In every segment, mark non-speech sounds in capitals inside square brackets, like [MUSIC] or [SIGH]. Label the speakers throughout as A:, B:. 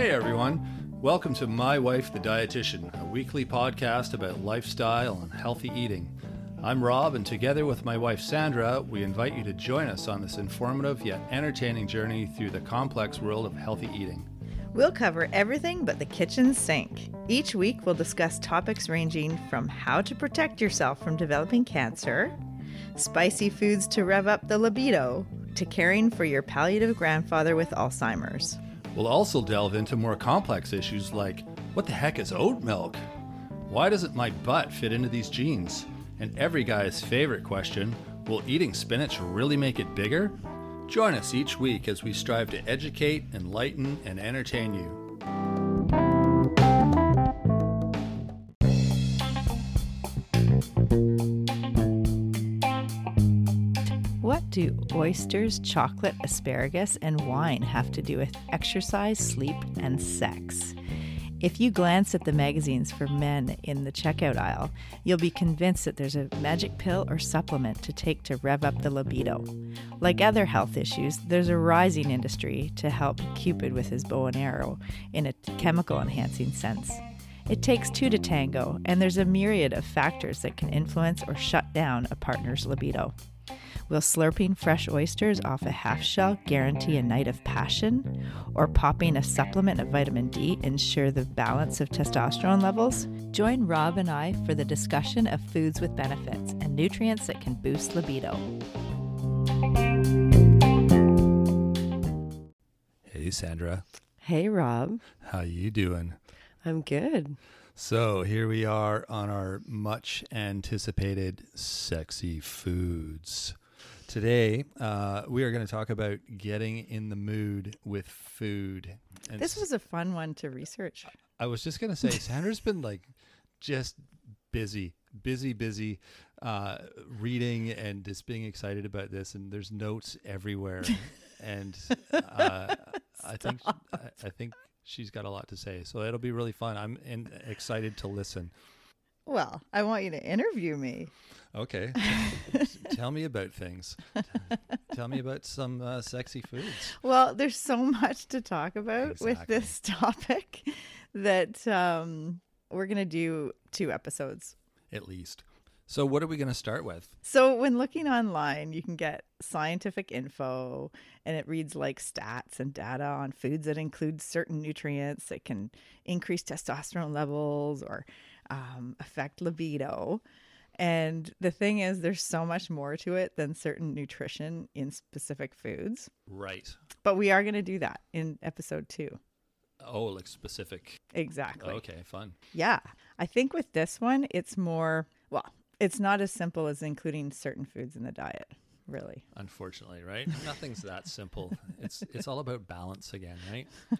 A: Hey everyone, welcome to My Wife the Dietitian, a weekly podcast about lifestyle and healthy eating. I'm Rob, and together with my wife Sandra, we invite you to join us on this informative yet entertaining journey through the complex world of healthy eating.
B: We'll cover everything but the kitchen sink. Each week, we'll discuss topics ranging from how to protect yourself from developing cancer, spicy foods to rev up the libido, to caring for your palliative grandfather with Alzheimer's.
A: We'll also delve into more complex issues like what the heck is oat milk? Why doesn't my butt fit into these jeans? And every guy's favorite question will eating spinach really make it bigger? Join us each week as we strive to educate, enlighten, and entertain you.
B: Do oysters, chocolate, asparagus, and wine have to do with exercise, sleep, and sex? If you glance at the magazines for men in the checkout aisle, you'll be convinced that there's a magic pill or supplement to take to rev up the libido. Like other health issues, there's a rising industry to help Cupid with his bow and arrow in a chemical enhancing sense. It takes two to tango, and there's a myriad of factors that can influence or shut down a partner's libido. Will slurping fresh oysters off a half shell guarantee a night of passion? Or popping a supplement of vitamin D ensure the balance of testosterone levels? Join Rob and I for the discussion of foods with benefits and nutrients that can boost libido.
A: Hey Sandra,
C: Hey, Rob.
A: how you doing?
C: I'm good.
A: So here we are on our much anticipated sexy foods. Today, uh, we are going to talk about getting in the mood with food. And
B: This was a fun one to research.
A: I was just going to say, Sandra's been like just busy, busy, busy, uh, reading and just being excited about this. And there's notes everywhere. [LAUGHS] and uh, I think I, I think she's got a lot to say. So it'll be really fun. I'm in, excited to listen.
B: Well, I want you to interview me.
A: Okay. [LAUGHS] Tell me about things. Tell me about some uh, sexy foods.
B: Well, there's so much to talk about with this [LAUGHS] topic that um, we're going to do two episodes.
A: At least. So, what are we going to start with?
B: So, when looking online, you can get scientific info and it reads like stats and data on foods that include certain nutrients that can increase testosterone levels or um, affect libido. And the thing is, there's so much more to it than certain nutrition in specific foods.
A: Right.
B: But we are going to do that in episode two.
A: Oh, like specific.
B: Exactly.
A: Okay, fun.
B: Yeah. I think with this one, it's more, well, it's not as simple as including certain foods in the diet, really.
A: Unfortunately, right? Nothing's that simple. It's it's all about balance again, right? [LAUGHS]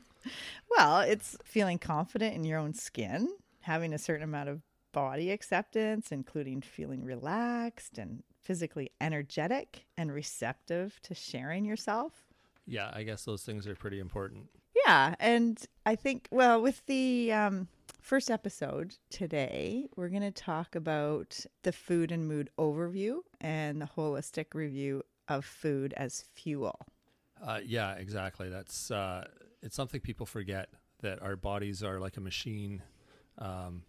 B: Well, it's feeling confident in your own skin, having a certain amount of body acceptance, including feeling relaxed and physically energetic and receptive to sharing yourself.
A: Yeah, I guess those things are pretty important.
B: Yeah, and I think well, with the um, first episode today, we're going to talk about the food and mood overview and the holistic review of food as fuel.
A: Uh, yeah, exactly. That's uh, it's something people forget that our bodies are like a machine, um,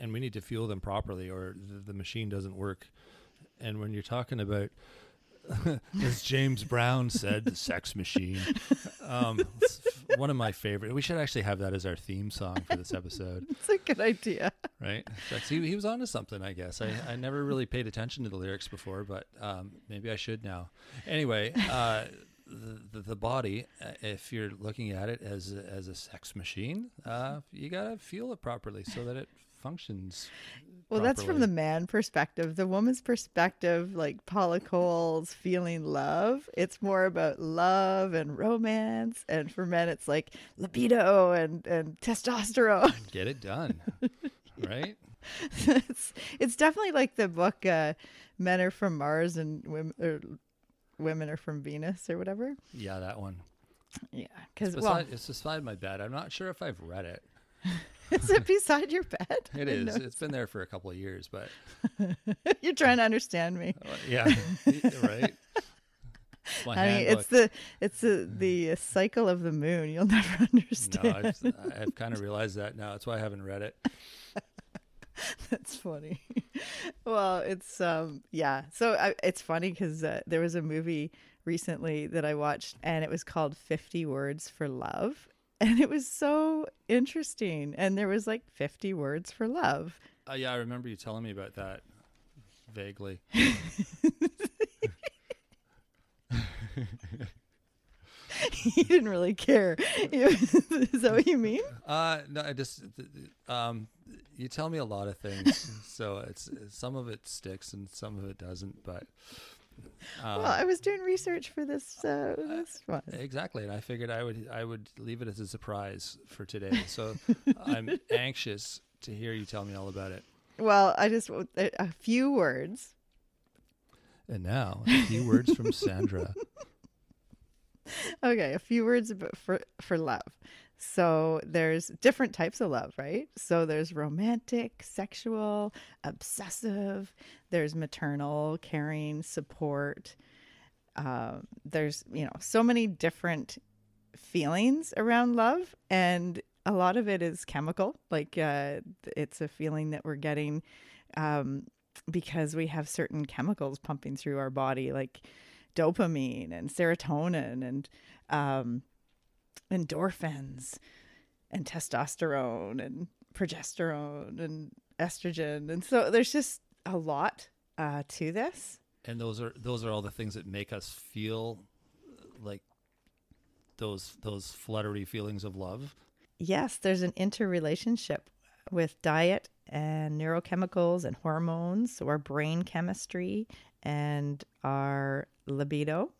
A: and we need to fuel them properly, or the, the machine doesn't work. And when you're talking about, [LAUGHS] as James Brown said, the sex machine, um, [LAUGHS] one of my favorite. We should actually have that as our theme song for this episode, [LAUGHS]
B: It's a good idea.
A: right? That's, he, he was onto something, I guess. I, I never really paid attention to the lyrics before, but um, maybe I should now. Anyway, uh, the, the, body, uh, if you're looking at it as a, as a sex machine, uh, you got to fuel it properly so that it [LAUGHS] functions.
B: Well, that's from the man perspective. The woman's perspective, like Paula Cole's feeling love, it's more about love and romance. And for men, it's like libido and, and testosterone. [LAUGHS]
A: Get it done, right? [LAUGHS]
B: it's, it's definitely like the book uh, Men Are From Mars and Women, Women Are From Venus or whatever.
A: Yeah, that one.
B: Yeah. Because,
A: It's
B: well,
A: beside, it's beside my bed. I'm not sure if I've read it. [LAUGHS]
B: is it beside your bed?
A: It is. It's been there for a couple of years, but [LAUGHS]
B: You're trying to understand me.
A: uh, [LAUGHS] yeah, right.
B: I mean, it's the it's the the cycle of the moon. You'll never
A: no,
B: understand.
A: I've, I've kind of realized that now. That's why I haven't read it. [LAUGHS]
B: That's funny. well, it's um yeah. So I, it's funny because uh, there was a movie recently that I watched, and it was called Fifty Words for Love, [LAUGHS] and it was so interesting. And there was like fifty words for love.
A: Uh, yeah, I remember you telling me about that vaguely. [LAUGHS] [LAUGHS]
B: he didn't really care. [LAUGHS] Is that what you mean?
A: Uh, no, I just um, you tell me a lot of things, [LAUGHS] so it's some of it sticks and some of it doesn't. But um,
B: well, I was doing research for this uh, this one.
A: exactly, and I figured I would I would leave it as a surprise for today. So I'm anxious to hear you tell me all about it.
B: Well, I just a few words.
A: And now, a few words from Sandra. [LAUGHS]
B: Okay, a few words about for for love. So there's different types of love, right? So there's romantic, sexual, obsessive. There's maternal, caring, support. Um, there's you know so many different feelings around love, and a lot of it is chemical. Like uh, it's a feeling that we're getting um, because we have certain chemicals pumping through our body, like dopamine and serotonin and um, endorphins and testosterone and progesterone and estrogen. And so there's just a lot uh, to this.
A: And those are those are all the things that make us feel like those those fluttery feelings of love.
B: Yes, there's an interrelationship with diet and neurochemicals and hormones, so our brain chemistry and our libido.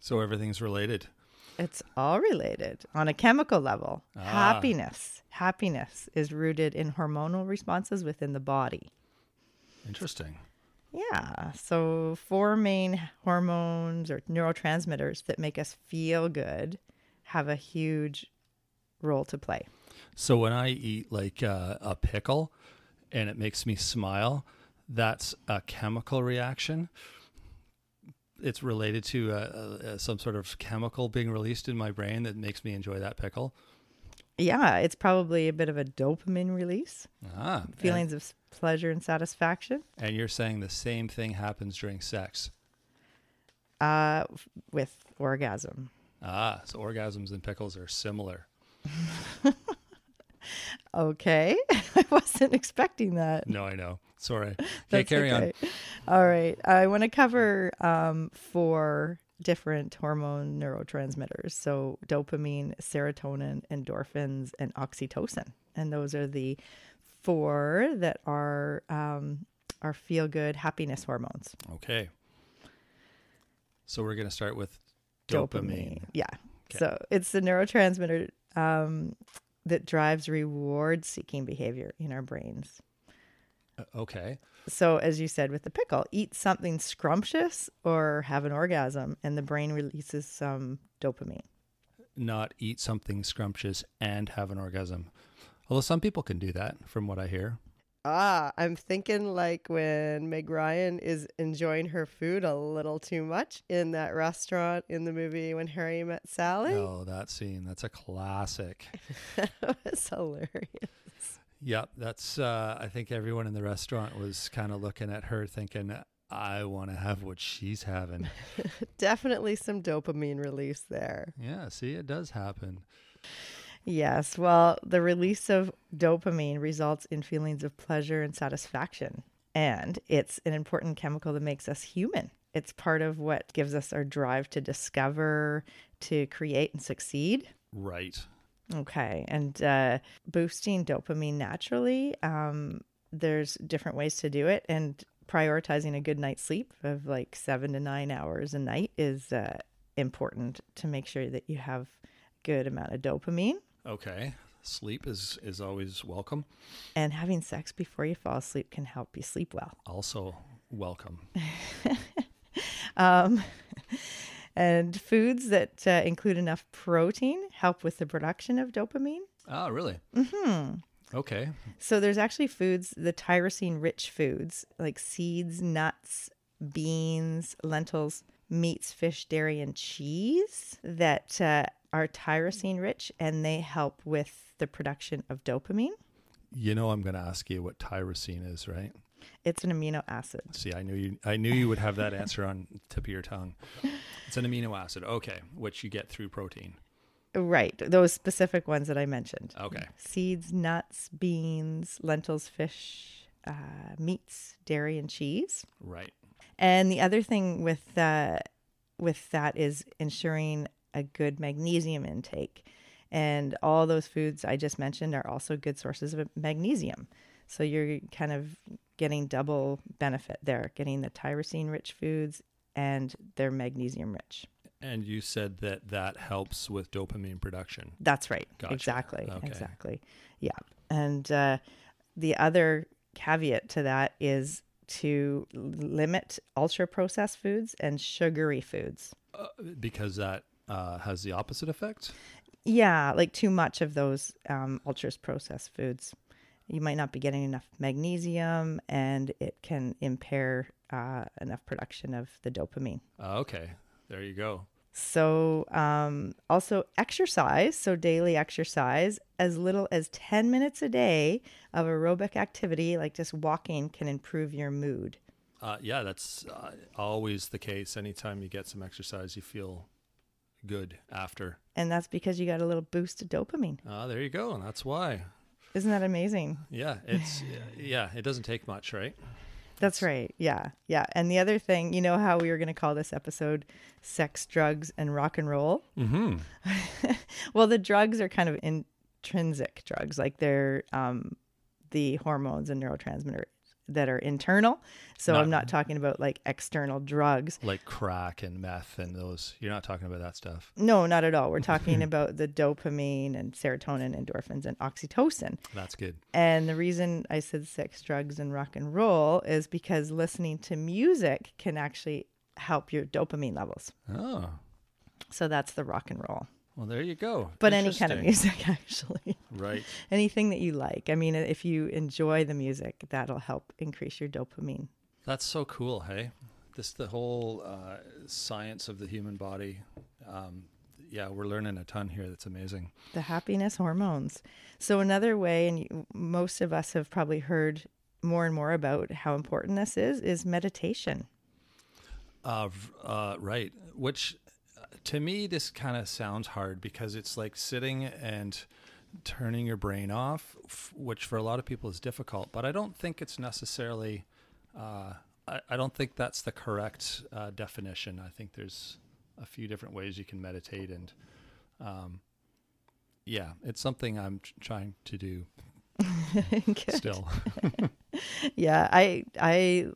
A: So everything's related.
B: It's all related on a chemical level.
A: Ah.
B: Happiness. Happiness is rooted in hormonal responses within the body.
A: Interesting.
B: Yeah. So, four main hormones or neurotransmitters that make us feel good have a huge role to play.
A: So when I eat like uh, a pickle and it makes me smile, that's a chemical reaction. It's related to uh, uh, some sort of chemical being released in my brain that makes me enjoy that pickle.
B: Yeah, it's probably a bit of a dopamine release,
A: Ah, and-
B: feelings of pleasure and satisfaction
A: And, you're saying the same thing happens during sex.
B: uh, with orgasm.
A: Ah, so orgasms and pickles are similar. [LAUGHS]
B: Okay. [LAUGHS] I wasn't expecting that.
A: No, I know. Sorry. [LAUGHS] Okay, carry on.
B: All right. I want to cover um, four different hormone neurotransmitters. So, dopamine, serotonin, endorphins, and oxytocin. And those are the four that are um, our feel good happiness hormones.
A: Okay. So we're going to start with dopamine.
B: Yeah.
A: Okay.
B: So, it's the neurotransmitter um, that drives reward seeking behavior in our brains.
A: Uh, Okay.
B: So, as you said with the pickle, eat something scrumptious or have an orgasm, and the brain releases some dopamine.
A: Not eat something scrumptious and have an orgasm. Although some people can do that, from what I hear.
C: Ah, I'm thinking like when Meg Ryan is enjoying her food a little too much in that restaurant in the movie When Harry Met Sally.
A: Oh, that scene. That's a classic. [LAUGHS]
C: that was hilarious.
A: Yep. That's, uh, I think everyone in the restaurant was kind of looking at her thinking, I want to have what she's having. [LAUGHS]
C: Definitely some dopamine release there.
A: yeah. See, it does happen.
B: Yes, well, the release of dopamine results in feelings of pleasure and satisfaction. And it's an important chemical that makes us human. It's part of what gives us our drive to discover, to create, and succeed.
A: Right.
B: Okay. And uh, boosting dopamine naturally, um, there's different ways to do it. And prioritizing a good night's sleep of like seven to nine hours a night is uh, important to make sure that you have a good amount of dopamine.
A: Okay. Sleep is, is always welcome.
B: And having sex before you fall asleep can help you sleep well.
A: Also welcome. [LAUGHS]
B: Um, and foods that uh, include enough protein help with the production of dopamine.
A: Oh, really? Mm-hmm. Okay.
B: So there's actually foods, the tyrosine rich foods like seeds, nuts, beans, lentils, meats, fish, dairy, and cheese that uh, are tyrosine rich and they help with the production of dopamine.
A: You know, I'm going to ask you what tyrosine is, right?
B: It's an amino acid.
A: See, I knew you. I knew you would have that answer on tip of your tongue. It's an amino acid, okay, which you get through protein.
B: Right. Those specific ones that I mentioned.
A: Okay.
B: Seeds, nuts, beans, lentils, fish, uh, meats, dairy, and cheese.
A: Right.
B: And the other thing with uh, with that is ensuring a good magnesium intake. And all those foods I just mentioned are also good sources of magnesium. So you're kind of getting double benefit there, getting the tyrosine rich foods and they're magnesium rich.
A: And you said that that helps with dopamine production.
B: That's right.
A: Gotcha.
B: Exactly.
A: Okay.
B: Exactly. Yeah. And uh, the other caveat to that is to limit ultra processed foods and sugary foods.
A: Uh, because that uh, has the opposite effect.
B: Yeah, like too much of those um, ultra processed foods. You might not be getting enough magnesium, and it can impair uh, enough production of the dopamine.
A: Uh, okay, there you go.
B: So, um, also exercise. So, daily exercise, as little as 10 minutes a day of aerobic activity, like just walking, can improve your mood.
A: Uh, yeah, that's uh, always the case. Anytime you get some exercise, you feel good after.
B: And that's because you got a little boost of dopamine.
A: Ah, there you go. And that's why.
B: Isn't that amazing?
A: Yeah, it's yeah, it doesn't take much, right?
B: That's right. Yeah. Yeah. And the other thing, you know how we were going to call this episode sex, drugs, and rock and roll?
A: Mm-hmm. [LAUGHS]
B: well, the drugs are kind of intrinsic drugs, like they're um, the hormones and neurotransmitters that are internal. So
A: Not-
B: I'm not talking about like external drugs.
A: Like crack and meth and those. You're not talking about that stuff.
B: No, not at all. We're [LAUGHS] talking about the dopamine and serotonin, endorphins, and oxytocin.
A: That's good.
B: And the reason I said sex, drugs, and rock and roll is because listening to music can actually help your dopamine levels.
A: Oh,
B: So that's the rock and roll.
A: Well, there you go.
B: But any kind of music, [LAUGHS] actually.
A: Right.
B: Anything that you like. I mean, if you enjoy the music, that'll help increase your dopamine.
A: That's so cool. Hey, this the whole uh, science of the human body. Um, yeah, we're learning a ton here. That's amazing.
B: The happiness hormones. So, another way, and you, most of us have probably heard more and more about how important this is, is meditation.
A: Uh, uh, right. Which, to me, this kind of sounds hard because it's like sitting and turning your brain off, f- which for a lot of people is difficult. But I don't think it's necessarily. Uh, I, I don't think that's the correct uh, definition. I think there's a few different ways you can meditate, and um, yeah, it's something I'm tr- trying to do [LAUGHS] still. [LAUGHS]
B: Yeah, I I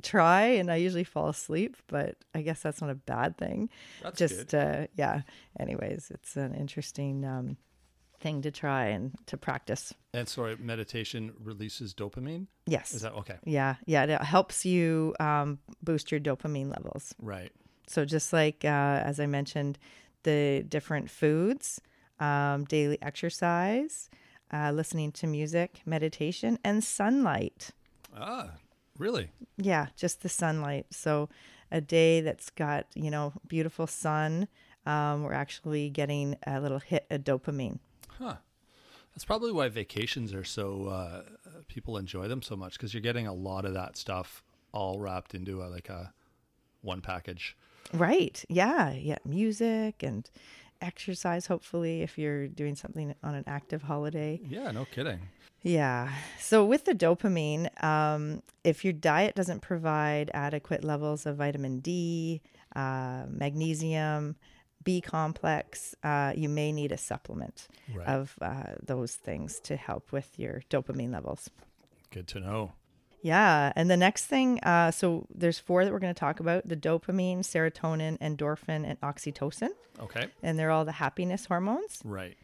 B: try and I usually fall asleep, but I guess that's not a bad thing.
A: That's
B: Just
A: good.
B: uh yeah. Anyways, it's an interesting um thing to try and to practice.
A: And sorry, meditation releases dopamine.
B: Yes.
A: Is that okay?
B: yeah, yeah, it helps you um boost your dopamine levels.
A: Right.
B: So just like uh as I mentioned the different foods, um daily exercise, uh listening to music, meditation and sunlight.
A: Ah, really?
B: Yeah, just the sunlight. So a day that's got, you know, beautiful sun, um, we're actually getting a little hit of dopamine.
A: Huh. That's probably why vacations are so uh, people enjoy them so much because you're getting a lot of that stuff all wrapped into a, like a one package.
B: Right. Yeah. Yeah. Music and exercise, hopefully, if you're doing something on an active holiday.
A: Yeah, no kidding.
B: Yeah. So with the dopamine, um, if your diet doesn't provide adequate levels of vitamin D, uh, magnesium, B complex, uh, you may need a supplement
A: Right.
B: of uh, those things to help with your dopamine levels.
A: Good to know.
B: Yeah. And the next thing, uh, so there's four that we're going to talk about the dopamine, serotonin, endorphin, and oxytocin.
A: Okay.
B: And they're all the happiness hormones.
A: Right.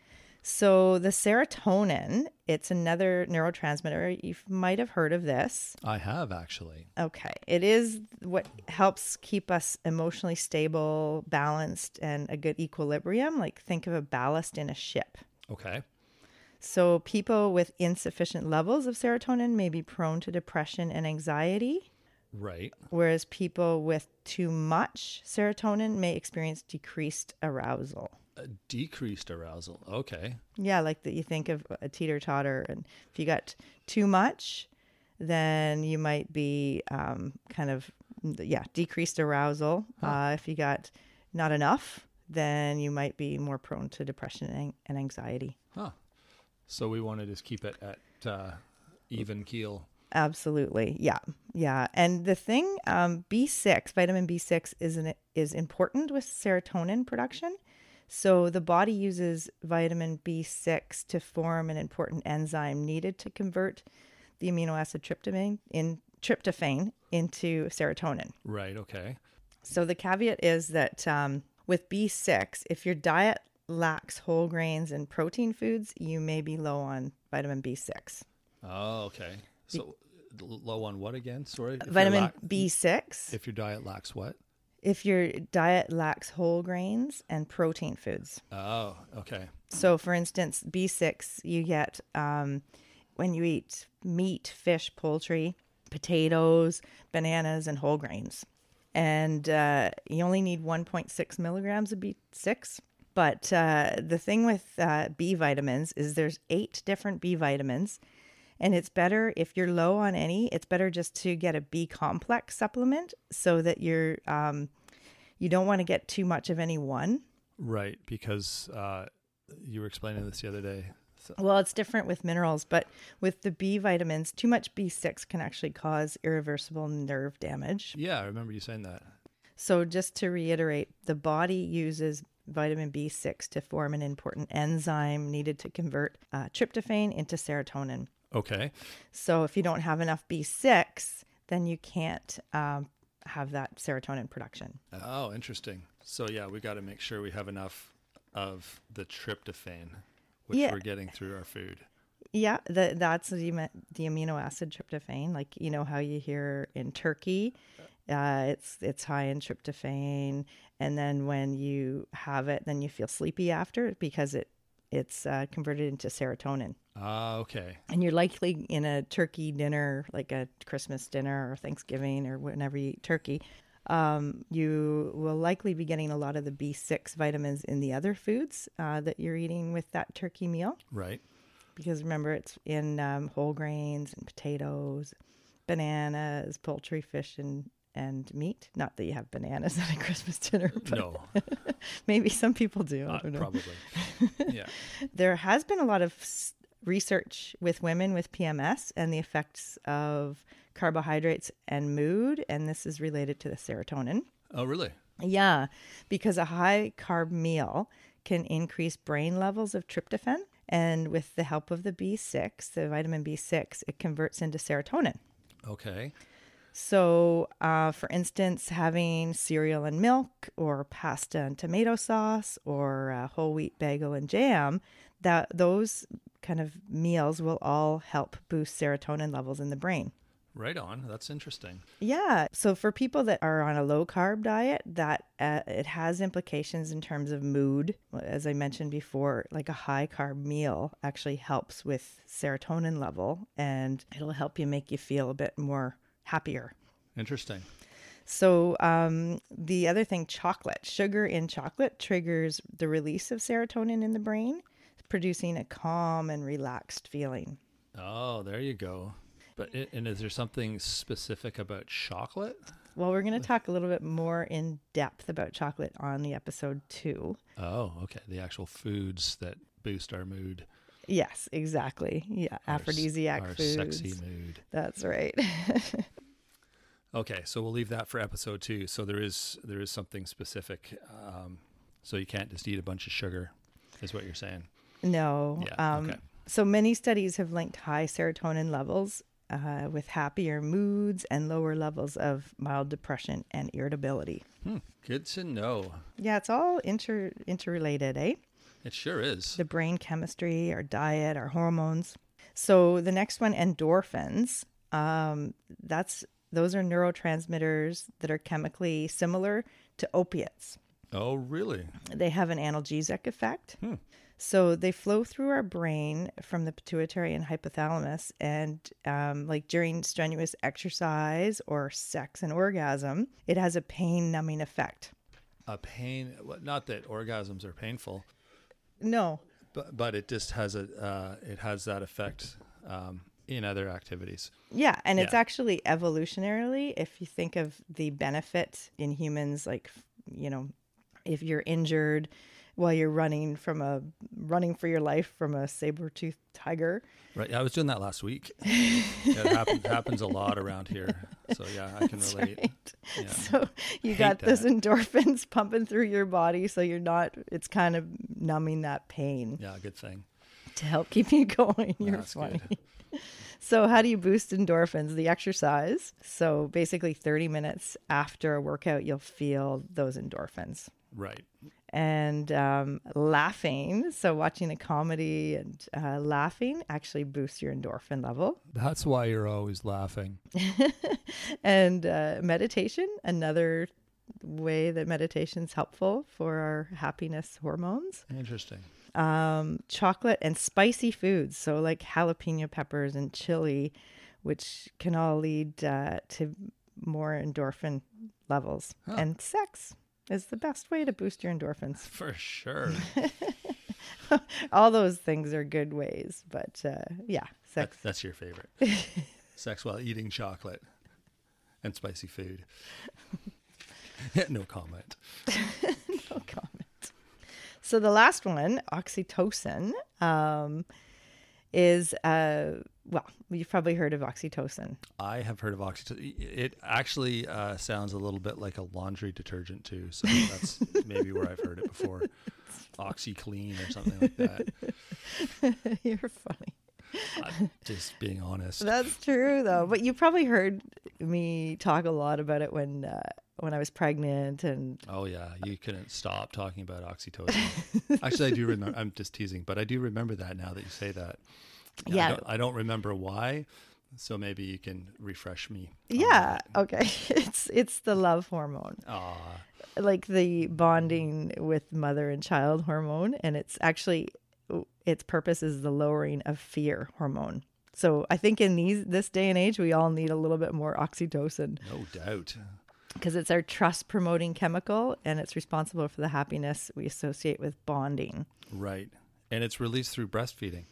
B: So the serotonin, it's another neurotransmitter. You might have heard of this.
A: I have actually.
B: Okay. It is what helps keep us emotionally stable, balanced, and a good equilibrium. Like think of a ballast in a ship.
A: Okay.
B: So people with insufficient levels of serotonin may be prone to depression and anxiety.
A: Right.
B: whereas people with too much serotonin may experience decreased arousal.
A: Uh, decreased arousal. Okay.
B: Yeah, like that you think of a teeter totter, and if you got too much, then you might be um, kind of yeah decreased arousal. Uh, if you got not enough, then you might be more prone to depression and, and anxiety.
A: Huh. So we want to just keep it at uh, even keel.
B: Absolutely, yeah, yeah. And the thing, um, B six, vitamin B six, is an, is important with serotonin production. So the body uses vitamin B six to form an important enzyme needed to convert the amino acid tryptamine in tryptophan into serotonin.
A: Right. Okay.
B: So the caveat is that um, with B6, if your diet lacks whole grains and protein foods, you may be low on vitamin B6.
A: Oh, okay. So l- low on what again? Sorry.
B: Vitamin
A: lac-
B: B6,
A: If your diet lacks what?
B: if your diet lacks whole grains and protein foods.
A: Oh, okay.
B: So, for instance, B6 you get um, when you eat meat, fish, poultry, potatoes, bananas, and whole grains. And uh, you only need 1.6 milligrams of B6. But uh, the thing with uh, B vitamins is there's eight different B vitamins. And it's better if you're low on any, it's better just to get a B complex supplement so that you're um, you don't want to get too much of any one.
A: Right, because uh, you were explaining this the other day. So,
B: Well, it's different with minerals, but with the B vitamins, too much B6 can actually cause irreversible nerve damage.
A: yeah, I remember you saying that.
B: So, just to reiterate, the body uses vitamin B6 to form an important enzyme needed to convert uh, tryptophan into serotonin.
A: Okay.
B: So, if you don't have enough B6, then you can't um, have that serotonin production.
A: Oh, interesting. So yeah, we got to make sure we have enough of the tryptophan, which
B: Yeah.
A: we're getting through our food.
B: Yeah, the, that's the, the amino acid tryptophan. Like you know how you hear in turkey, uh, it's it's high in tryptophan, and then when you have it, then you feel sleepy after because it it's uh, converted into serotonin.
A: Ah, okay.
B: And you're likely in a turkey dinner, like a Christmas dinner or Thanksgiving or whenever you eat turkey. Um, you will likely be getting a lot of the B6 vitamins in the other foods uh, that you're eating with that turkey meal
A: Right.
B: because remember it's in um, whole grains and potatoes, bananas, poultry, fish, and and meat. Not that you have bananas [LAUGHS] at a Christmas dinner, but
A: No, [LAUGHS]
B: maybe some people do. I
A: uh,
B: don't know.
A: probably. [LAUGHS] yeah.
B: There has been a lot of research with women with PMS and the effects of carbohydrates and mood, and this is related to the serotonin.
A: Oh, really?
B: Yeah, because a high carb meal can increase brain levels of tryptophan. And with the help of the B6, the vitamin B6, it converts into serotonin.
A: Okay.
B: So, uh, for instance, having cereal and milk, or pasta and tomato sauce, or uh, whole wheat bagel and jam, that those kind of meals will all help boost serotonin levels in the brain.
A: Right on. That's interesting.
B: Yeah. So for people that are on a low carb diet, that uh, it has implications in terms of mood. As I mentioned before, like a high carb meal actually helps with serotonin level, and it'll help you make you feel a bit more happier.
A: Interesting.
B: So um, the other thing, chocolate, sugar in chocolate triggers the release of serotonin in the brain, producing a calm and relaxed feeling.
A: Oh, there you go. But and is there something specific about chocolate?
B: Well, we're going to talk a little bit more in depth about chocolate on the episode two.
A: Oh, okay. The actual foods that boost our mood,
B: Yes, exactly. Yeah,
A: our
B: aphrodisiac
A: our
B: foods.
A: sexy mood.
B: That's right. [LAUGHS]
A: Okay, so we'll leave that for episode two. So there is there is something specific. Um, so you can't just eat a bunch of sugar, is what you're saying.
B: no.
A: Yeah,
B: um,
A: okay.
B: So many studies have linked high serotonin levels uh, with happier moods and lower levels of mild depression and irritability.
A: Hmm, good to know.
B: Yeah, it's all inter interrelated, eh?
A: It sure is.
B: The brain chemistry, our diet, our hormones. So the next one, endorphins. Um, that's those are neurotransmitters that are chemically similar to opiates.
A: Oh, really?
B: They have an analgesic effect.
A: Hmm.
B: So they flow through our brain from the pituitary and hypothalamus, and um, like during strenuous exercise or sex and orgasm, it has a pain numbing effect.
A: A pain, not that orgasms are painful,
B: No,
A: but but it just has a uh, it has that effect um, in other activities.
B: Yeah, and it's actually evolutionarily, if you think of the benefit in humans, like you know, if you're injured while you're running from a running for your life from a saber toothed tiger,
A: Right. I was doing that last week. it happens, happens a lot around here. [LAUGHS] So yeah, I can [LAUGHS] relate.
B: right?
A: Yeah.
B: So you
A: Hate
B: got those endorphins [LAUGHS] pumping through your body, so you're not. It's kind of numbing that pain
A: Yeah, good thing.
B: to help [LAUGHS] keep you going. You're funny.
A: good.
B: So, how do you boost endorphins? The exercise. So, basically, 30 minutes after a workout, you'll feel those endorphins.
A: Right.
B: And um, laughing. So, watching a comedy and uh, laughing actually boosts your endorphin level.
A: That's why you're always laughing. [LAUGHS]
B: And uh, meditation, another way that meditation is helpful for our happiness hormones.
A: Interesting.
B: um, chocolate and spicy foods, so like jalapeno peppers and chili, which can all lead uh, to more endorphin levels.
A: Huh.
B: And sex is the best way to boost your endorphins. [LAUGHS]
A: For sure. [LAUGHS]
B: All those things are good ways, but uh, yeah,
A: That,
B: sex.
A: that's your favorite. [LAUGHS] Sex while eating chocolate and spicy food. no comment.
B: no comment. So the last one, oxytocin, um, is uh, well, you've probably heard of oxytocin.
A: I have heard of oxytocin. It actually uh, sounds a little bit like a laundry detergent too. So that's [LAUGHS] maybe where I've heard it before. OxiClean or something like that. [LAUGHS]
B: You're funny.
A: I'm just being honest.
B: That's true though. But you probably heard me talk a lot about it when uh, when I was pregnant and
A: Oh yeah, you couldn't stop talking about oxytocin. Actually, I do remember. I'm just teasing, but I do remember that now that you say that. I
B: Yeah.
A: don't, I don't remember why, so maybe you can refresh me.
B: yeah, okay. [LAUGHS] It's it's the love hormone.
A: Aw,
B: Like the bonding with mother and child hormone and it's actually its purpose is the lowering of fear hormone. So I think in these this day and age we all need a little bit more oxytocin
A: no doubt.
B: because it's our trust promoting chemical and it's responsible for the happiness we associate with bonding.
A: Right, and it's released through breastfeeding.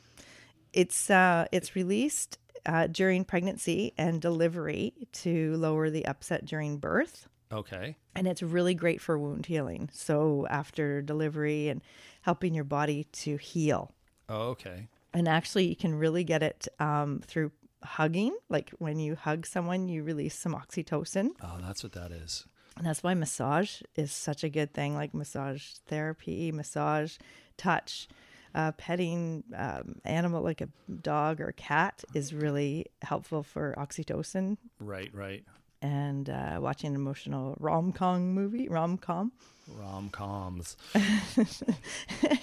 B: It's uh, it's released uh, during pregnancy and delivery to lower the upset during birth,
A: Okay.
B: and it's really great for wound healing. So after delivery and helping your body to heal,
A: Oh, okay.
B: and actually you can really get it um, through hugging. Like when you hug someone, you release some oxytocin,
A: Oh, that's what that is.
B: and that's why massage is such a good thing. Like massage therapy, massage, touch. Uh, petting um, animal like a dog or a cat is really helpful for oxytocin
A: Right, right.
B: and uh, watching an emotional rom-com movie rom-com
A: Rom coms. [LAUGHS]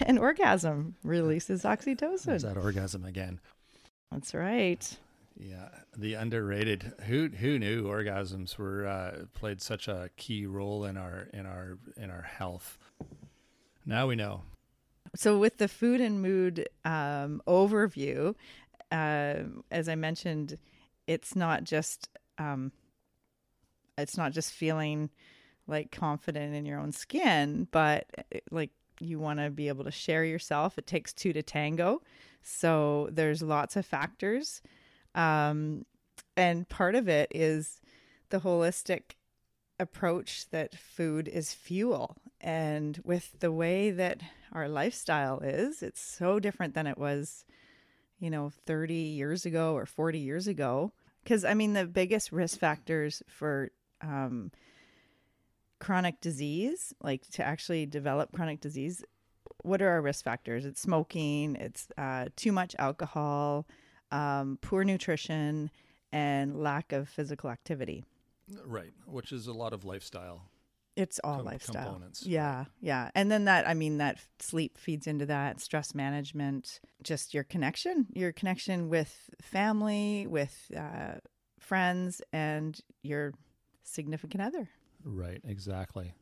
B: and orgasm releases oxytocin
A: There's that orgasm again.
B: that's right
A: Yeah, the underrated. Who who knew orgasms were uh, played such a key role in our in our in our health. Now we know.
B: So with the food and mood um, overview uh, as i mentioned it's not just um, it's not just feeling like confident in your own skin but uh, like you want to be able to share yourself. It takes two to tango. So there's lots of factors. Um, and part of it is the holistic approach that food is fuel. And with the way that our lifestyle is it's so different than it was you know 30 years ago or 40 years ago because i mean the biggest risk factors for um, chronic disease like to actually develop chronic disease what are our risk factors it's smoking it's uh, too much alcohol um, poor nutrition and lack of physical activity
A: Right, which is a lot of lifestyle.
B: It's all
A: Com-
B: lifestyle.
A: components,
B: yeah yeah. And then that i mean that sleep feeds into that stress management just your connection your connection with family with uh, friends and your significant other.
A: Right, exactly.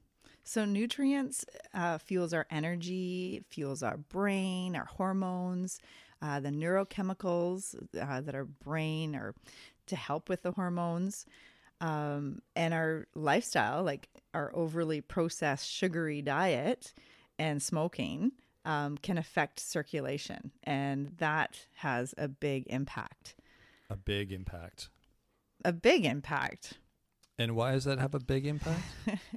B: So nutrients uh, fuels our energy, fuels our brain, our hormones, uh, the neurochemicals uh, that our brain or to help with the hormones, um, and our lifestyle, like our overly processed sugary diet and smoking, um, can affect circulation, and that has a big impact.
A: A big impact.
B: A big impact.
A: And why does that have a big impact?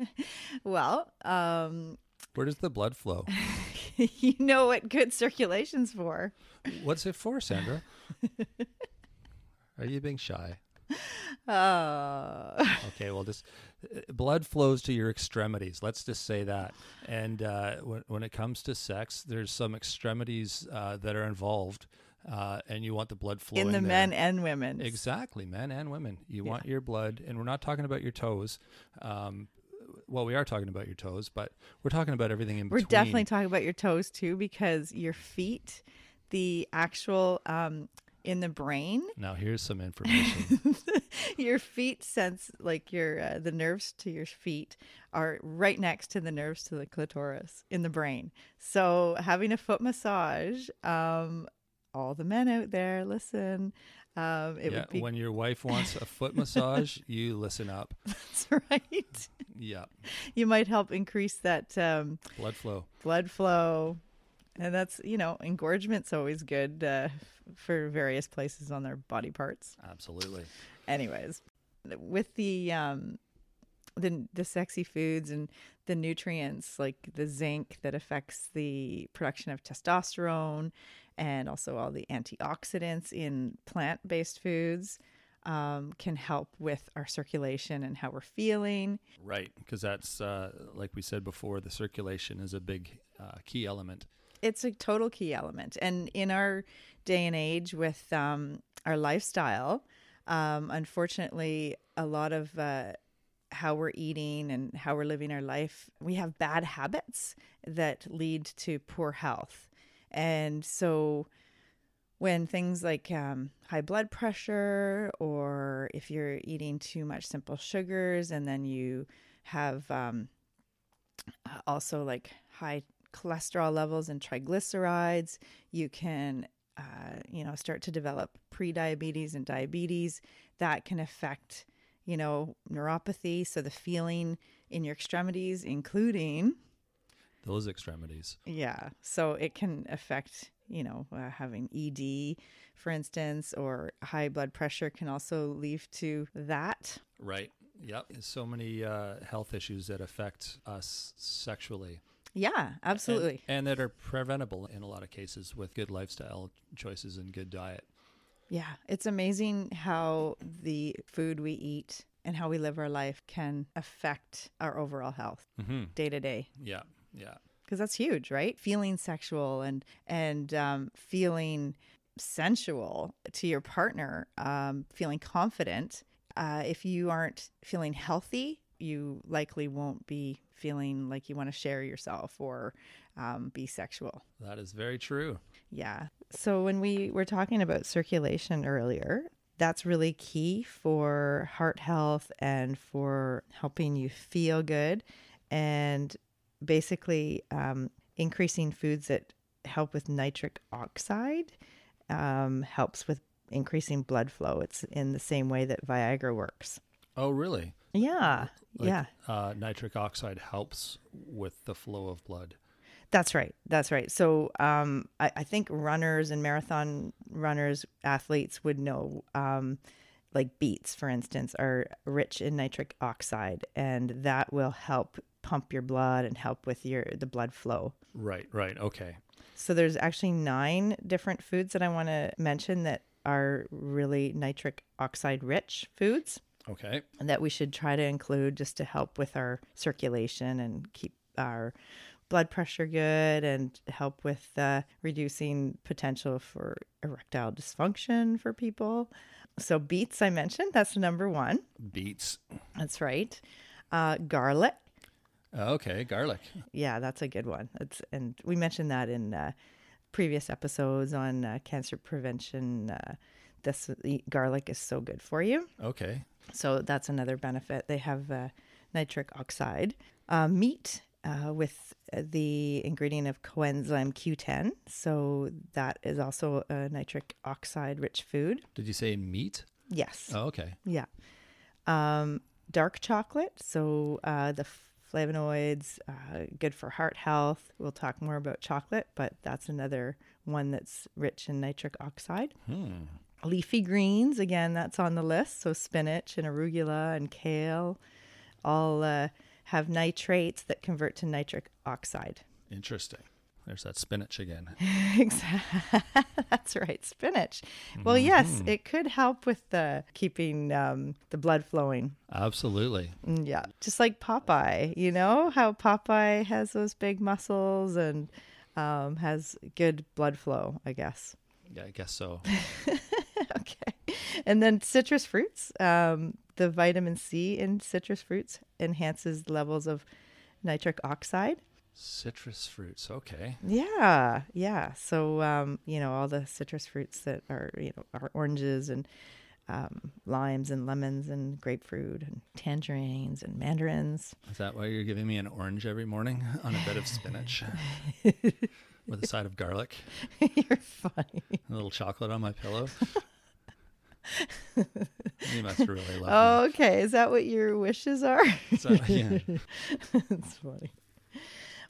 A: [LAUGHS]
B: well, um,
A: where does the blood flow? [LAUGHS]
B: you know what good circulation's for.
A: What's it for, Sandra? [LAUGHS] Are you being shy?
B: Oh. [LAUGHS] [LAUGHS]
A: okay, well, just uh, blood flows to your extremities. Let's just say that. And uh, when, when it comes to sex, there's some extremities uh, that are involved uh, and you want the blood flowing
B: in the
A: there.
B: men and women.
A: Exactly, men and women. You
B: Yeah.
A: want your blood, and we're not talking about your toes. Um, well, we are talking about your toes, but we're talking about everything in between.
B: We're definitely talking about your toes too, because your feet, the actual um, in the brain,
A: now, here's some information. [LAUGHS]
B: your feet sense like your uh, the nerves to your feet are right next to the nerves to the clitoris in the brain. So having a foot massage, um, all the men out there, listen. Um, it
A: yeah,
B: would be
A: when your wife [LAUGHS] wants a foot massage, you listen up. [LAUGHS]
B: that's right.
A: Yeah,
B: You might help increase that um,
A: blood flow.
B: blood flow and that's you know engorgement's always good uh, for various places on their body parts
A: Absolutely.
B: anyways with the um the the sexy foods and the nutrients like the zinc that affects the production of testosterone and also all the antioxidants in plant-based foods um, can help with our circulation and how we're feeling
A: Right, because that's uh, like we said before, the circulation is a big uh, key element.
B: It's a total key element. And in our day and age with um, our lifestyle, um, unfortunately, a lot of uh, how we're eating and how we're living our life, we have bad habits that lead to poor health. And so, when things like um, high blood pressure, or if you're eating too much simple sugars, and then you have um, also like high cholesterol levels and triglycerides. You can, uh, you know, start to develop pre-diabetes and diabetes. That can affect, you know, neuropathy. So the feeling in your extremities, including,
A: Those extremities.
B: yeah. So it can affect, you know, uh, having ED, for instance, or high blood pressure can also lead to that.
A: Right. Yep. So many uh, health issues that affect us sexually.
B: Yeah, absolutely.
A: And, that are preventable in a lot of cases with good lifestyle choices and good diet.
B: Yeah, it's amazing how the food we eat and how we live our life can affect our overall health
A: Mm-hmm.
B: day to day.
A: Yeah. Yeah.
B: Because that's huge, right? Feeling sexual and and um, feeling sensual to your partner, um, feeling confident. Uh, if you aren't feeling healthy, you likely won't be feeling like you want to share yourself or um, be sexual.
A: That is very true.
B: Yeah. So when we were talking about circulation earlier, that's really key for heart health and for helping you feel good and basically um, increasing foods that help with nitric oxide um, helps with increasing blood flow. It's in the same way that Viagra works.
A: Oh, really?
B: Yeah.
A: Like,
B: yeah.
A: Uh, nitric oxide helps with the flow of blood.
B: That's right. That's right. So um, I, I think runners and marathon runners, athletes would know, um, like beets, for instance, are rich in nitric oxide, and that will help pump your blood and help with your the blood flow.
A: Right. Right. Okay.
B: So there's actually nine different foods that I want to mention that are really nitric oxide rich foods
A: Okay.
B: And that we should try to include just to help with our circulation and keep our blood pressure good and help with uh, reducing potential for erectile dysfunction for people. So, beets, I mentioned, that's number one.
A: Beets.
B: That's right. Uh, garlic.
A: Okay. Garlic.
B: Yeah, that's a good one. It's, and we mentioned that in uh, previous episodes on uh, cancer prevention. Uh, this garlic is so good for you.
A: Okay.
B: So that's another benefit. They have uh, nitric oxide. Uh, meat uh, with the ingredient of coenzyme Q10. So that is also a nitric oxide rich food.
A: Did you say meat?
B: Yes.
A: Oh, okay.
B: Yeah. Um, dark chocolate. So uh, the flavonoids, uh, good for heart health. We'll talk more about chocolate, but that's another one that's rich in nitric oxide.
A: Hmm.
B: Leafy greens, again, that's on the list. So spinach and arugula and kale all uh, have nitrates that convert to nitric oxide.
A: Interesting. There's that spinach again. [LAUGHS]
B: exactly. [LAUGHS] That's right, spinach. Well, yes,
A: Mhm.
B: it could help with the keeping um, the blood flowing.
A: Absolutely.
B: Mm, Yeah, just like Popeye. You know how Popeye has those big muscles and um, has good blood flow. I guess.
A: Yeah, I guess so. [LAUGHS] [LAUGHS]
B: okay. And then citrus fruits. Um, the vitamin C in citrus fruits enhances levels of nitric oxide.
A: Citrus fruits. Okay.
B: Yeah, yeah. So um, you know all the citrus fruits that are you know are oranges and um, limes and lemons and grapefruit and tangerines and mandarins.
A: Is that why you're giving me an orange every morning [LAUGHS] on a bed of spinach [LAUGHS] with a side of garlic,
B: You're funny.
A: a little chocolate on my pillow? [LAUGHS] you must really love.
B: Okay, is that what your wishes are?
A: So, yeah. [LAUGHS]
B: That's funny.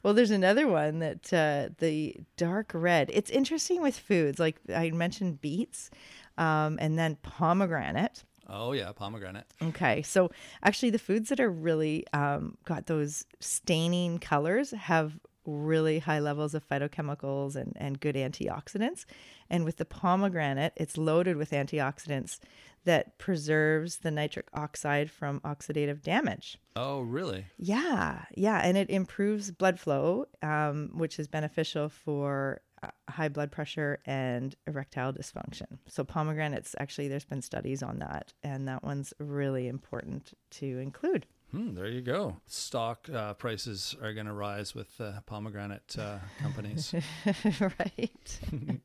B: Well, there's another one that uh, the dark red. It's interesting with foods. Like I mentioned beets um, and then pomegranate.
A: Oh yeah, pomegranate.
B: Okay, so actually, the foods that are really um, got those staining colors have really high levels of phytochemicals and, and good antioxidants. And with the pomegranate, it's loaded with antioxidants that preserves the nitric oxide from oxidative damage.
A: Oh really?
B: Yeah, yeah, and it improves blood flow, um, which is beneficial for uh, high blood pressure and erectile dysfunction. So pomegranates, actually, there's been studies on that, and that one's really important to include.
A: Hmm, there you go. Stock uh, prices are going to rise with uh, pomegranate uh, companies. [LAUGHS]
B: right. [LAUGHS]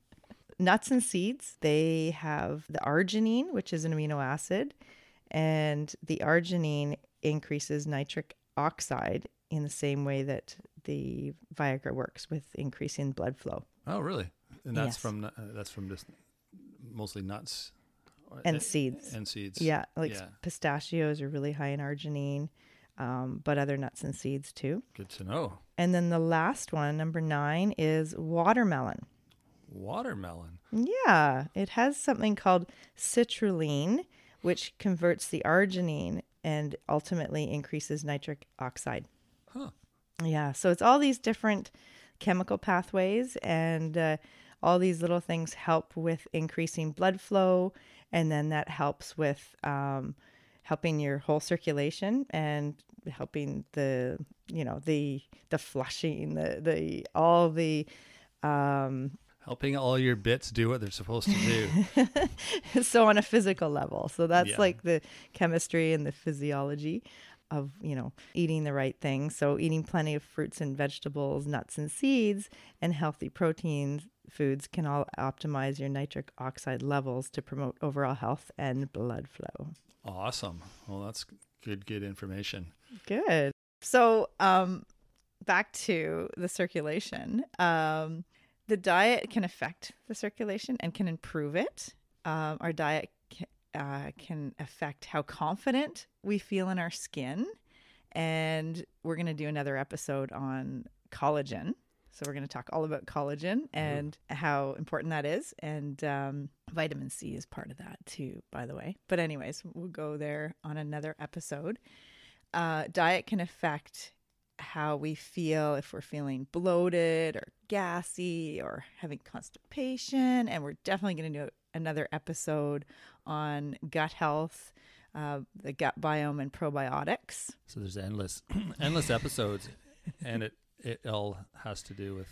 B: Nuts and seeds, they have the arginine, which is an amino acid, and the arginine increases nitric oxide in the same way that the Viagra works with increasing blood flow.
A: oh really? And that's
B: Yes.
A: from uh, that's from just mostly nuts
B: And
A: uh,
B: seeds.
A: And seeds.
B: Yeah, like
A: Yeah.
B: pistachios are really high in arginine, um, but other nuts and seeds too.
A: Good to know.
B: And then the last one, number nine, is watermelon.
A: Watermelon.
B: Yeah, it has something called citrulline, which converts the arginine and ultimately increases nitric oxide.
A: Huh.
B: Yeah, so it's all these different chemical pathways, and uh, all these little things help with increasing blood flow, and then that helps with um, helping your whole circulation and helping the you know the the flushing, the the all the um,
A: Helping all your bits do what they're supposed to do. [LAUGHS]
B: so on a physical level. So that's
A: Yeah.
B: like the chemistry and the physiology of, you know, eating the right things. So eating plenty of fruits and vegetables, nuts and seeds, and healthy protein foods can all optimize your nitric oxide levels to promote overall health and blood flow.
A: awesome. Well, that's good, good information.
B: Good. So, um, back to the circulation. Um, the diet can affect the circulation and can improve it. Um, our diet uh, can affect how confident we feel in our skin. And we're going to do another episode on collagen. So, we're going to talk all about collagen and how important that is. And um, vitamin C is part of that too, by the way. But, anyways, we'll go there on another episode uh, diet can affect how we feel if we're feeling bloated or gassy or having constipation. And we're definitely going to do another episode on gut health, uh, the gut biome, and probiotics.
A: So there's endless, [CLEARS THROAT] endless episodes, and it it all has to do with.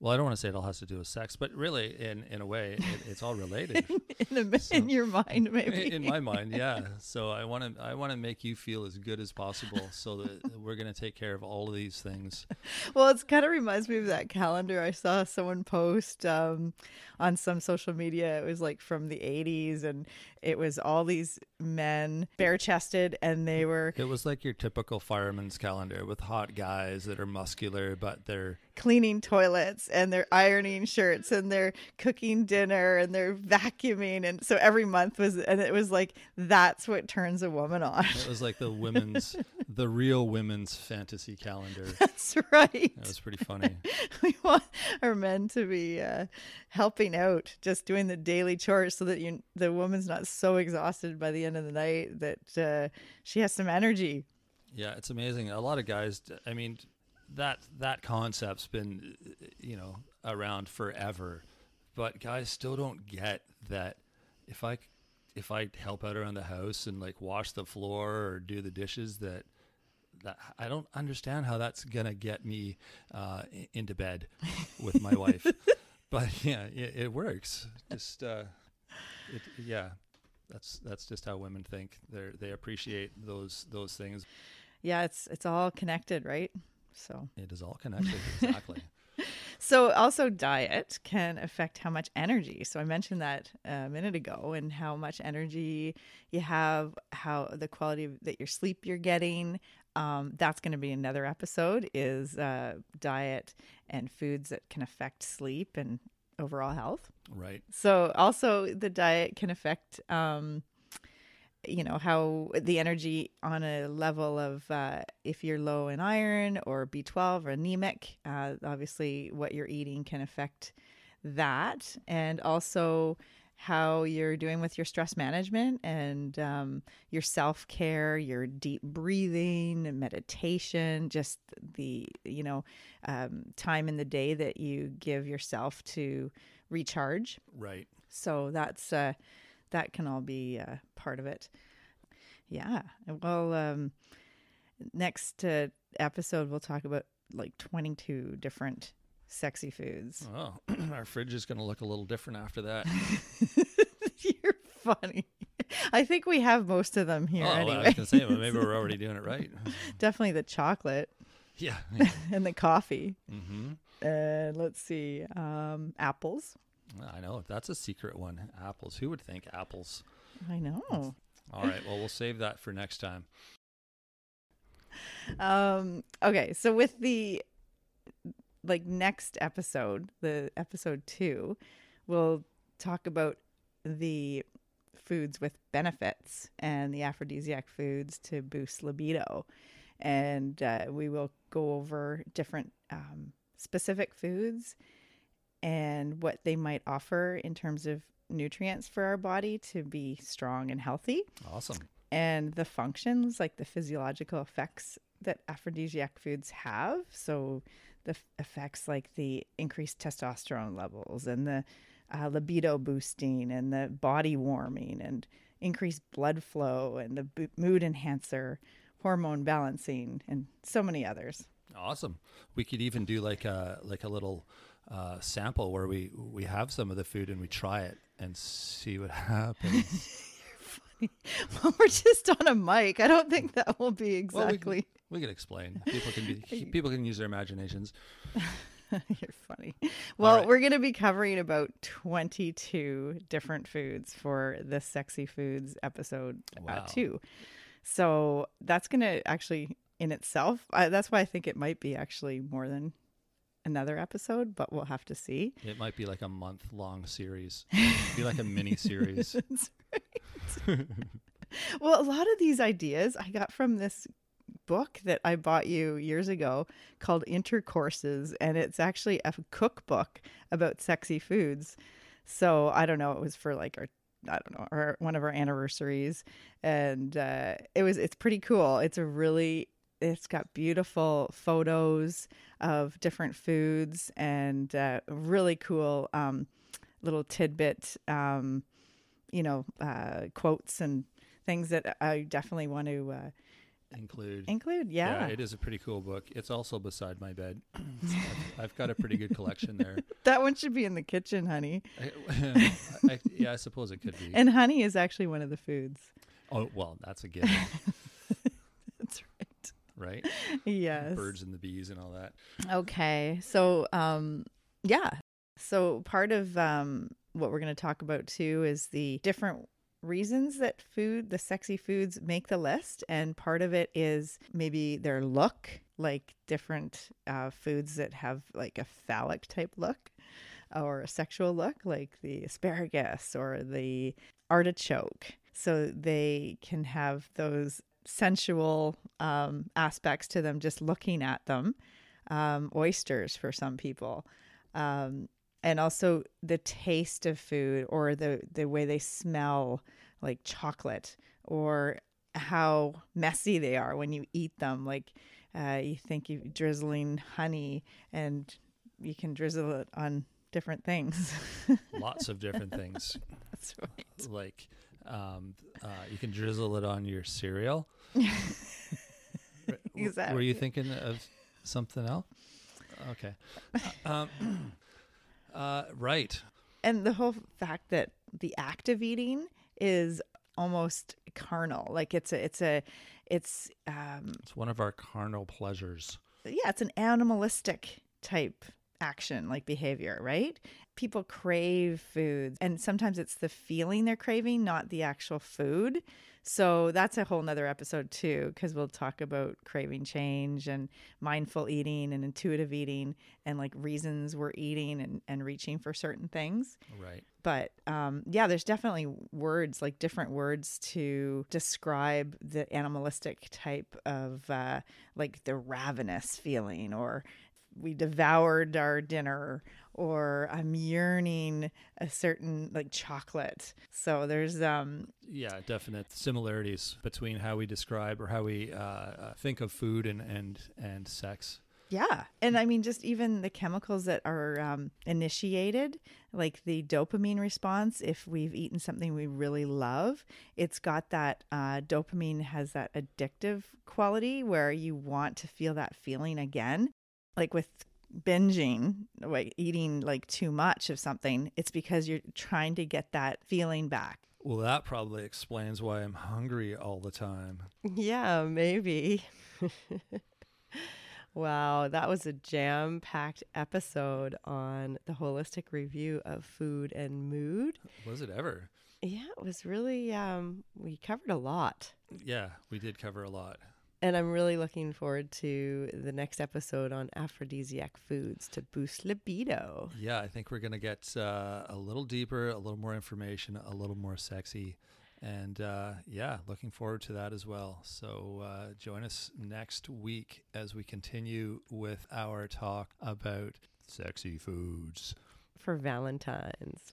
A: Well, I don't want to say it all has to do with sex, but really, in in a way, it, it's all related. [LAUGHS]
B: in, the,
A: So-
B: in your mind, maybe.
A: in my mind, yeah. [LAUGHS] So I want to I want to make you feel as good as possible, so that [LAUGHS] we're gonna take care of all of these things.
B: Well, it's kind of reminds me of that calendar I saw someone post um, on some social media. It was like from the 80s, and it was all these men bare chested and they were
A: It was like your typical fireman's calendar with hot guys that are muscular, but they're
B: cleaning toilets and they're ironing shirts and they're cooking dinner and they're vacuuming and so every month was and it was like that's what turns a woman on
A: it was like the women's, [LAUGHS] the real women's fantasy calendar.
B: that's right
A: That was pretty funny. [LAUGHS]
B: we want our men to be uh, helping out just doing the daily chores so that you the woman's not so exhausted by the end of the night that uh, she has some energy
A: Yeah, it's amazing. A lot of guys. I mean, that that concept's been, you know, around forever, but guys still don't get that. If I if I help out around the house and like wash the floor or do the dishes, that that I don't understand how that's gonna get me uh, into bed with my wife. [LAUGHS] But yeah, it, it works. Just uh, it, yeah. That's that's just how women think. They they appreciate those those things.
B: yeah it's it's all connected right so
A: It is all connected. Exactly. [LAUGHS] [LAUGHS]
B: So, also, diet can affect how much energy. So, I mentioned that a minute ago, and how much energy you have, how the quality of, that your sleep you're getting. Um, that's going to be another episode. Is uh, diet and foods that can affect sleep and overall health.
A: right.
B: So, also, the diet can affect. Um, you know how the energy on a level of uh, if you're low in iron or b12 or anemic uh, obviously what you're eating can affect that and also how you're doing with your stress management and um, your self-care your deep breathing meditation just the you know um, time in the day that you give yourself to recharge
A: Right.
B: so that's uh, that can all be uh, part of it. Yeah. Well, um, next uh, episode we'll talk about like 22 different sexy foods.
A: Oh, [CLEARS THROAT] our fridge is going to look a little different after that. [LAUGHS]
B: You're funny. I think we have most of them here
A: oh, well, I
B: anyway.
A: was going to say, well, maybe we're already [LAUGHS] doing it right. [LAUGHS]
B: Definitely the chocolate
A: Yeah.
B: and the coffee.
A: hmm
B: And let's see, um, apples.
A: I know. That's a secret one. Apples. Who would think apples?
B: I know.
A: All right. Well, we'll save that for next time.
B: Um, okay, so with the like next episode, the episode two, we'll talk about the foods with benefits and the aphrodisiac foods to boost libido, and uh, we will go over different um, specific foods and what they might offer in terms of nutrients for our body to be strong and healthy
A: Awesome.
B: and the functions, like the physiological effects that aphrodisiac foods have. So, the effects like the increased testosterone levels and the uh, libido boosting and the body warming and increased blood flow and the bo- mood enhancer, hormone balancing, and so many others.
A: Awesome. We could even do like a like a little uh, sample where we we have some of the food and we try it and see what [LAUGHS] happens. [LAUGHS]
B: well, we're just on a mic. I don't think that will be
A: Well, we-
B: exactly.
A: we can explain. People can be [LAUGHS] people can use their imaginations. [LAUGHS]
B: You're funny. Well,
A: right.
B: we're going to be covering about 22 different foods for the Sexy Foods episode uh, two. So that's going to actually, in itself, I, that's why I think it might be actually more than another episode, but we'll have to see.
A: It might be like a month long series. [LAUGHS] be like a mini series. [LAUGHS] [LAUGHS]
B: Well, a lot of these ideas I got from this book that I bought you years ago called Intercourses, and it's actually a cookbook about sexy foods. So I don't know, it was for like our I don't know, our one of our anniversaries, and uh, it was it's pretty cool. It's a really it's got beautiful photos of different foods and uh, really cool um, little tidbit, um, you know, uh, quotes and things that I definitely want to uh,
A: Include.
B: include. Yeah.
A: it is a pretty cool book. It's also beside my bed. I've, I've got a pretty good collection there. [LAUGHS]
B: that one should be in the kitchen, honey.
A: I, [LAUGHS] I, yeah, I suppose it could be.
B: And honey is actually one of the foods.
A: oh well, that's a given,
B: That's [LAUGHS] right. [LAUGHS] Yes.
A: Birds and the bees and all that.
B: Okay. So, um, yeah. So part of um, what we're going to talk about too is the different reasons that food, the sexy foods, make the list. And part of it is maybe their look, like different uh, foods that have like a phallic type look or a sexual look, like the asparagus or the artichoke. So they can have those sensual um, aspects to them just looking at them. Um, oysters for some people. Um, and also the taste of food or the the way they smell like chocolate or how messy they are when you eat them like uh, you think you drizzling honey and you can drizzle it on different things [LAUGHS]
A: Lots of different things.
B: that's right
A: Like um, uh, you can drizzle it on your cereal. [LAUGHS] W- Were you thinking of something else? Okay. Um, [COUGHS] uh, right.
B: and the whole fact that the act of eating is almost carnal like it's a it's a it's um
A: It's one of our carnal pleasures.
B: yeah, it's an animalistic type action, like behavior, right? People crave foods, and sometimes it's the feeling they're craving, not the actual food. So that's a whole nother episode too, because we'll talk about craving change and mindful eating and intuitive eating and like reasons we're eating and, and reaching for certain things
A: Right.
B: but um, yeah, there's definitely words like different words to describe the animalistic type of uh, like the ravenous feeling, or we devoured our dinner, or I'm yearning a certain like chocolate. So there's um
A: Yeah, definite similarities between how we describe or how we uh, uh, think of food and and and sex.
B: Yeah. And I mean, just even the chemicals that are um, initiated, like the dopamine response, if we've eaten something we really love, it's got that uh, dopamine has that addictive quality where you want to feel that feeling again. Like with binging, like eating like too much of something, it's because you're trying to get that feeling back.
A: Well, that probably explains why I'm hungry all the time.
C: Yeah, maybe. [LAUGHS] wow, that was a jam packed episode on the holistic review of food and mood.
A: Was it ever?
C: Yeah, it was really, um, we covered a lot.
A: Yeah, we did cover a lot.
C: And I'm really looking forward to the next episode on aphrodisiac foods to boost libido.
A: Yeah, I think we're going to get uh, a little deeper, a little more information, a little more sexy. And uh, yeah, looking forward to that as well. So uh, join us next week as we continue with our talk about sexy foods.
C: For Valentine's.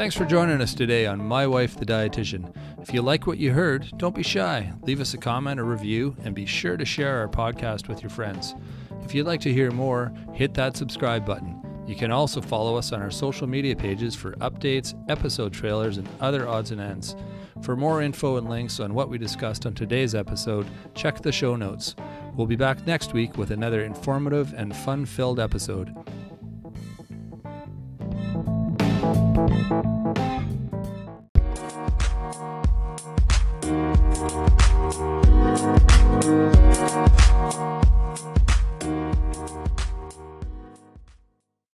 A: Thanks for joining us today on My Wife the Dietitian. If you like what you heard, don't be shy. Leave us a comment or review and be sure to share our podcast with your friends. If you'd like to hear more, hit that subscribe button. You can also follow us on our social media pages for updates, episode trailers, and other odds and ends. For more info and links on what we discussed on today's episode, check the show notes. We'll be back next week with another informative and fun filled episode. Música